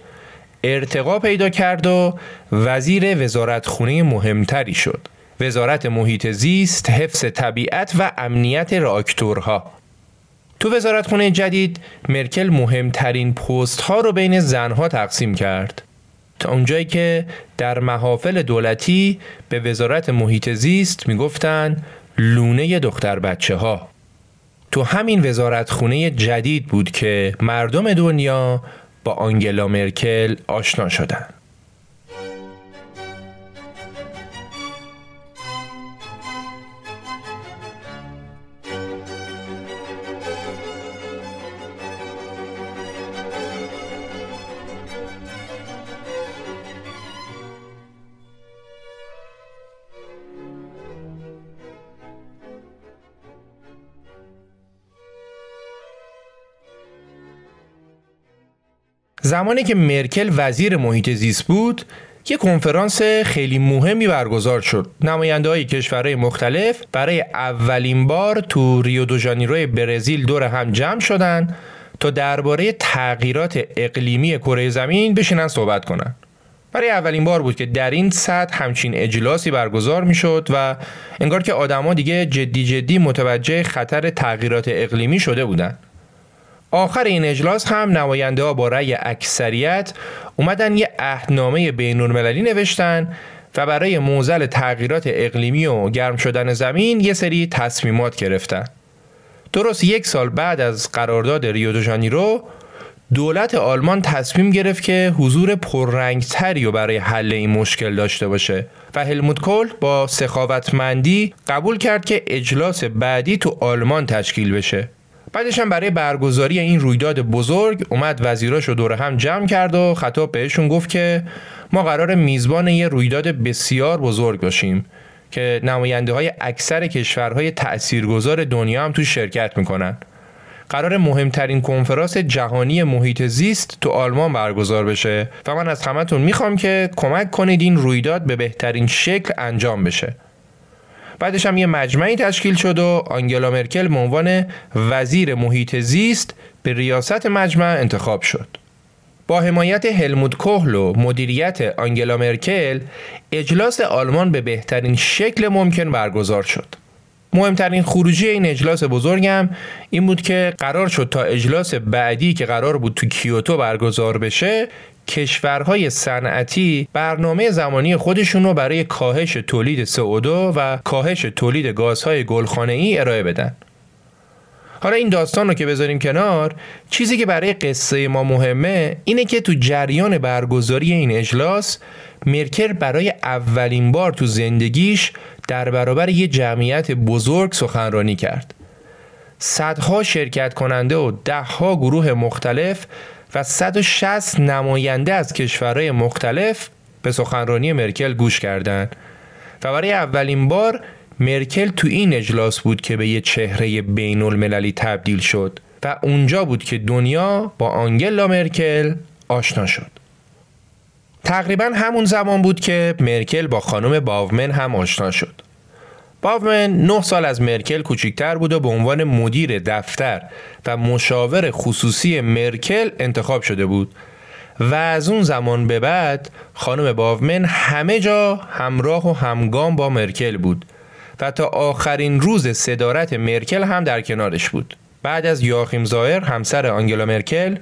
ارتقا پیدا کرد و وزیر وزارت خونه مهمتری شد. وزارت محیط زیست، حفظ طبیعت و امنیت راکتورها. تو وزارت خونه جدید مرکل مهمترین پست ها رو بین زنها تقسیم کرد. تا اونجایی که در محافل دولتی به وزارت محیط زیست می‌گفتن لونه دختر بچه ها تو همین وزارت خونه جدید بود که مردم دنیا با آنگلا مرکل آشنا شدند. زمانی که مرکل وزیر محیط زیست بود یه کنفرانس خیلی مهمی برگزار شد نماینده های کشورهای مختلف برای اولین بار تو ریو دو ژانیرو برزیل دور هم جمع شدن تا درباره تغییرات اقلیمی کره زمین بشینن صحبت کنن برای اولین بار بود که در این سطح همچین اجلاسی برگزار می شد و انگار که آدما دیگه جدی جدی متوجه خطر تغییرات اقلیمی شده بودند. آخر این اجلاس هم نماینده ها با رأی اکثریت اومدن یه عهدنامه بین المللی نوشتن و برای موزل تغییرات اقلیمی و گرم شدن زمین یه سری تصمیمات گرفتن. درست یک سال بعد از قرارداد ریو دو ژانیرو دولت آلمان تصمیم گرفت که حضور پررنگتری رو برای حل این مشکل داشته باشه و هلموت کول با سخاوتمندی قبول کرد که اجلاس بعدی تو آلمان تشکیل بشه بعدش هم برای برگزاری این رویداد بزرگ اومد وزیراش رو دور هم جمع کرد و خطاب بهشون گفت که ما قرار میزبان یه رویداد بسیار بزرگ باشیم که نماینده های اکثر کشورهای تأثیرگذار دنیا هم تو شرکت می‌کنن. قرار مهمترین کنفرانس جهانی محیط زیست تو آلمان برگزار بشه و من از همتون می‌خوام که کمک کنید این رویداد به بهترین شکل انجام بشه. بعدش هم یه مجمعی تشکیل شد و آنگلا مرکل به عنوان وزیر محیط زیست به ریاست مجمع انتخاب شد. با حمایت هلموت کوهل و مدیریت آنگلا مرکل اجلاس آلمان به بهترین شکل ممکن برگزار شد. مهمترین خروجی این اجلاس بزرگم این بود که قرار شد تا اجلاس بعدی که قرار بود تو کیوتو برگزار بشه کشورهای صنعتی برنامه زمانی خودشون رو برای کاهش تولید CO2 و کاهش تولید گازهای گلخانه‌ای ارائه بدن. حالا این داستان رو که بذاریم کنار چیزی که برای قصه ما مهمه اینه که تو جریان برگزاری این اجلاس مرکل برای اولین بار تو زندگیش در برابر یه جمعیت بزرگ سخنرانی کرد. صدها شرکت کننده و دهها گروه مختلف و 160 نماینده از کشورهای مختلف به سخنرانی مرکل گوش کردند. و برای اولین بار مرکل تو این اجلاس بود که به یه چهره بین المللی تبدیل شد و اونجا بود که دنیا با آنگلا مرکل آشنا شد. تقریبا همون زمان بود که مرکل با خانم باومن هم آشنا شد. باومن نه سال از مرکل کوچکتر بود و به عنوان مدیر دفتر و مشاور خصوصی مرکل انتخاب شده بود و از اون زمان به بعد خانم باومن همه جا همراه و همگام با مرکل بود و تا آخرین روز صدارت مرکل هم در کنارش بود. بعد از یاخیم زایر همسر آنگلا مرکل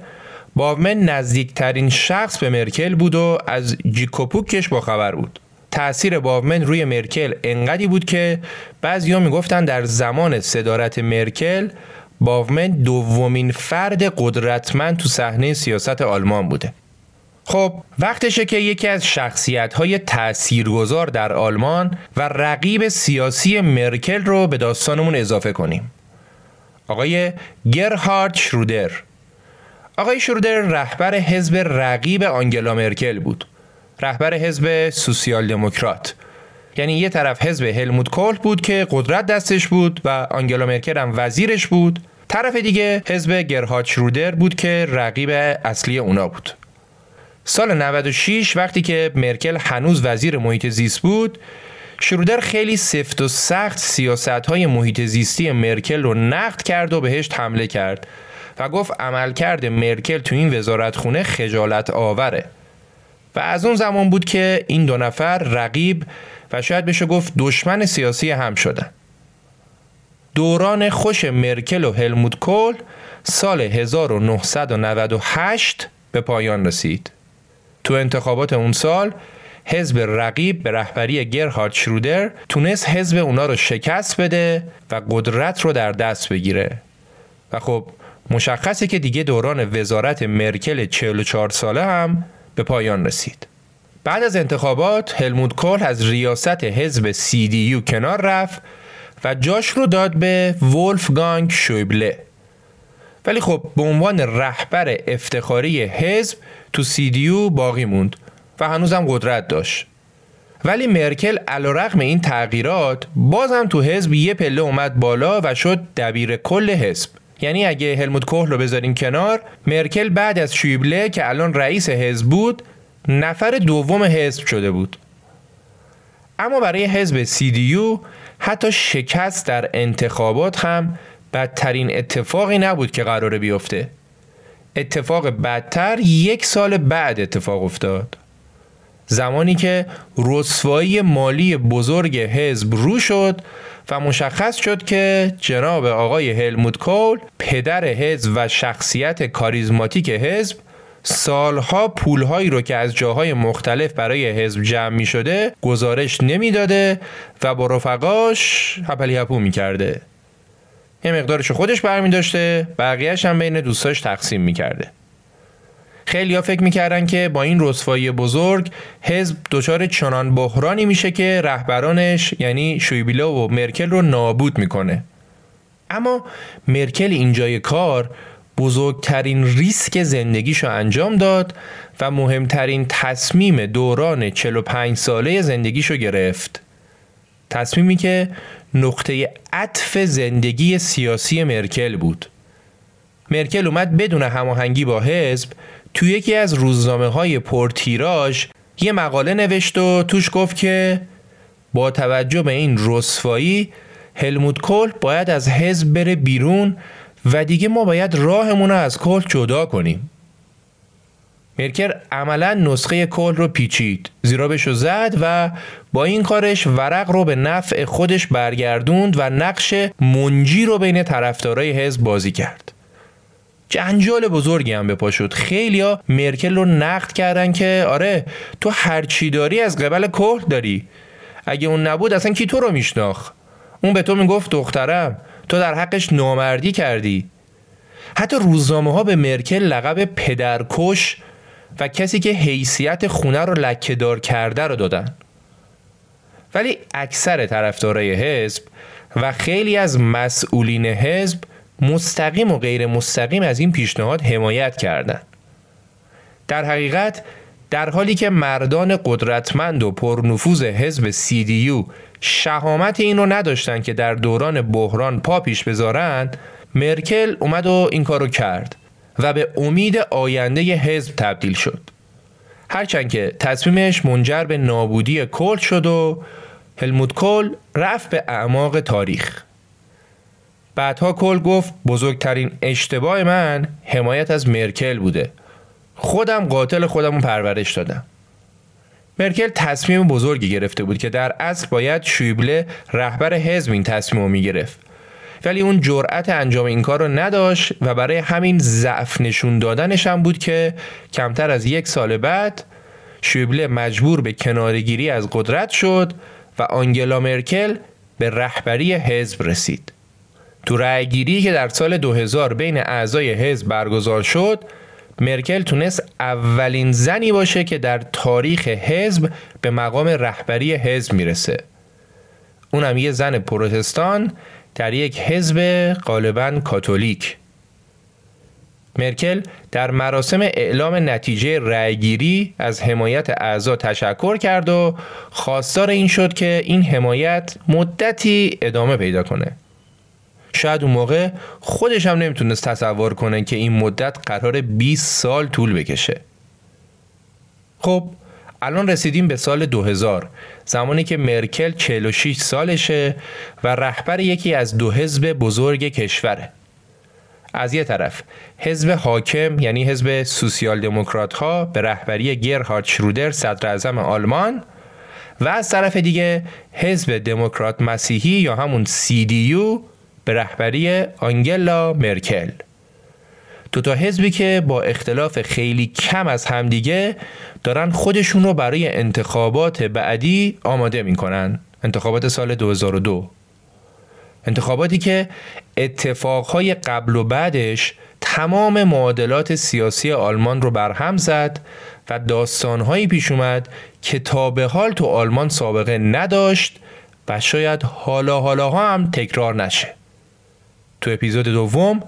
باومن نزدیکترین شخص به مرکل بود و از جیکوپوکش با خبر بود. تأثیر باومن روی مرکل انقدی بود که بعضیا می‌گفتن در زمان صدارت مرکل باومن دومین فرد قدرتمند تو صحنه سیاست آلمان بوده. خب وقتشه که یکی از شخصیت های تأثیرگذار در آلمان و رقیب سیاسی مرکل رو به داستانمون اضافه کنیم. آقای گرهارد شرودر. آقای شرودر رهبر حزب رقیب آنگلا مرکل بود. رهبر حزب سوسیال دموکرات یعنی یه طرف حزب هلموت کول بود که قدرت دستش بود و آنگلا مرکل هم وزیرش بود. طرف دیگه حزب گرهارد شرودر بود که رقیب اصلی اونا بود. سال 96 وقتی که مرکل هنوز وزیر محیط زیست بود شرودر خیلی سفت و سخت سیاست های محیط زیستی مرکل رو نقد کرد و بهش حمله کرد. و گفت عملکرد مرکل تو این وزارت خونه خجالت آوره و از اون زمان بود که این دو نفر رقیب و شاید بشه گفت دشمن سیاسی هم شدن. دوران خوش مرکل و هلموت کول سال 1998 به پایان رسید. تو انتخابات اون سال حزب رقیب به رهبری گرهارد شرودر تونست حزب اونا رو شکست بده و قدرت رو در دست بگیره. و خب مشخصه که دیگه دوران وزارت مرکل 44 ساله هم به پایان رسید. بعد از انتخابات هلموت کول از ریاست حزب CDU کنار رفت و جاش رو داد به ولفگانگ شویبله. ولی خب به عنوان رهبر افتخاری حزب تو CDU باقی موند و هنوزم قدرت داشت. ولی مرکل علیرغم این تغییرات بازم تو حزب یه پله اومد بالا و شد دبیر کل حزب. یعنی اگه هلموت کوهل رو بذاریم کنار مرکل بعد از شویبله که الان رئیس حزب بود نفر دوم حزب شده بود. اما برای حزب CDU حتی شکست در انتخابات هم بدترین اتفاقی نبود که قراره بیفته. اتفاق بدتر یک سال بعد اتفاق افتاد. زمانی که رسوایی مالی بزرگ حزب رو شد و مشخص شد که جناب آقای هلموت کول پدر حزب و شخصیت کاریزماتیک حزب سالها پولهایی رو که از جاهای مختلف برای حزب جمع می شده گزارش نمی‌داده و با رفقاش هپلی هپو می کرده یه مقدارش خودش برمی داشته بقیهش هم بین دوستاش تقسیم می کرده خیلی ها فکر می‌کردن که با این رسوایی بزرگ حزب دچار چنان بحرانی میشه که رهبرانش یعنی شویبیلا و مرکل رو نابود می‌کنه. اما مرکل اینجای کار بزرگترین ریسک زندگیشو انجام داد و مهمترین تصمیم دوران 45 ساله زندگیشو گرفت. تصمیمی که نقطه عطف زندگی سیاسی مرکل بود. مرکل اومد بدون هماهنگی با حزب تو یکی از روزنامه های پرتیراژ یه مقاله نوشت و توش گفت که با توجه به این رسوایی هلموت کول باید از حزب بره بیرون و دیگه ما باید راهمون از کل جدا کنیم. مرکر عملا نسخه کل رو پیچید زیرا بشو زد و با این کارش ورق رو به نفع خودش برگردوند و نقش منجی رو بین طرفدارای حزب بازی کرد. جنجال بزرگی هم به پا شد. خیلیا مرکل رو نقد کردن که آره تو هرچی داری از قبل کهل داری. اگه اون نبود اصلا کی تو رو میشناخ اون به تو می‌گفت دخترم تو در حقش نامردی کردی. حتی روزنامه ها به مرکل لقب پدرکش و کسی که حیثیت خونه رو لکهدار کرده رو دادن. ولی اکثر طرفدارای حزب و خیلی از مسئولین حزب مستقیم و غیر مستقیم از این پیشنهاد حمایت کردند. در حقیقت در حالی که مردان قدرتمند و پرنفوذ حزب CDU شهامت این رو نداشتن که در دوران بحران پا پیش بذارند مرکل اومد و این کارو کرد و به امید آینده حزب تبدیل شد هرچند که تصمیمش منجر به نابودی کل شد و هلموت کل رفت به اعماق تاریخ بعدها کل گفت بزرگترین اشتباه من حمایت از مرکل بوده. خودم قاتل خودم رو پرورش دادم. مرکل تصمیم بزرگی گرفته بود که در اصل باید شویبله رهبر حزب این تصمیم رو می‌گرفت. ولی اون جرأت انجام این کار رو نداشت و برای همین ضعف نشون دادنش هم بود که کمتر از یک سال بعد شویبله مجبور به کنارگیری از قدرت شد و آنگلا مرکل به رهبری حزب رسید. تو رأیگیری که در سال 2000 بین اعضای حزب برگزار شد مرکل تونست اولین زنی باشه که در تاریخ حزب به مقام رهبری حزب می‌رسه. اونم یه زن پروتستان در یک حزب غالبا کاتولیک. مرکل در مراسم اعلام نتیجه رأیگیری از حمایت اعضا تشکر کرد و خواستار این شد که این حمایت مدتی ادامه پیدا کنه. شاید اون موقع خودش هم نمی‌تونست تصور کنه که این مدت قرار 20 سال طول بکشه. خب الان رسیدیم به سال 2000 زمانی که مرکل 46 سالشه و رهبر یکی از دو حزب بزرگ کشوره. از یه طرف حزب حاکم یعنی حزب سوسیال دموکرات ها به رهبری گرهارد شرودر صدر اعظم آلمان و از طرف دیگه حزب دموکرات مسیحی یا همون CDU به رهبری آنگلا مرکل. دو تا حزبی که با اختلاف خیلی کم از همدیگه دارن خودشون رو برای انتخابات بعدی آماده می‌کنن. انتخابات سال 2002 انتخاباتی که اتفاقهای قبل و بعدش تمام معادلات سیاسی آلمان رو برهم زد و داستانهایی پیش اومد که تا به حال تو آلمان سابقه نداشت و شاید حالا حالا هم تکرار نشه. تو اپیزود دوم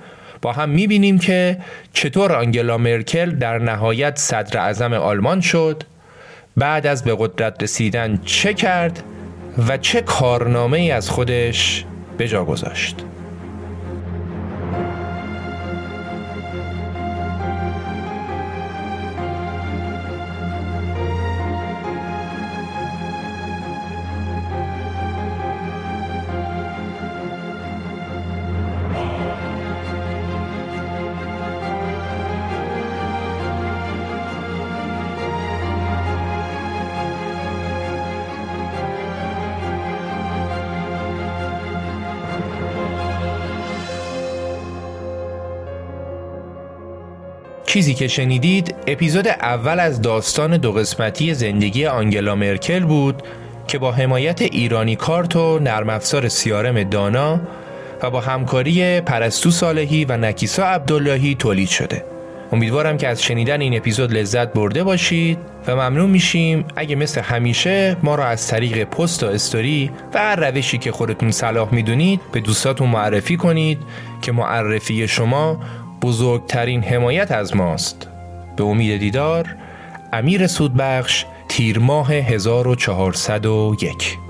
با هم می‌بینیم که چطور آنگلا مرکل در نهایت صدر اعظم آلمان شد بعد از به قدرت رسیدن چه کرد و چه کارنامه ای از خودش به جا گذاشت. چیزی که شنیدید اپیزود اول از داستان دو قسمتی زندگی آنگلا مرکل بود که با حمایت ایرانی کارت و نرم افزار سیارم دانا و با همکاری پرستو صالحی و نکیسا عبداللهی تولید شده. امیدوارم که از شنیدن این اپیزود لذت برده باشید و ممنون میشیم اگه مثل همیشه ما را از طریق پست و استوری و هر روشی که خودتون صلاح می‌دونید به دوستاتون معرفی کنید که معرفی شما بزرگترین حمایت از ماست. به امید دیدار امیر سودبخش تیر ماه 1401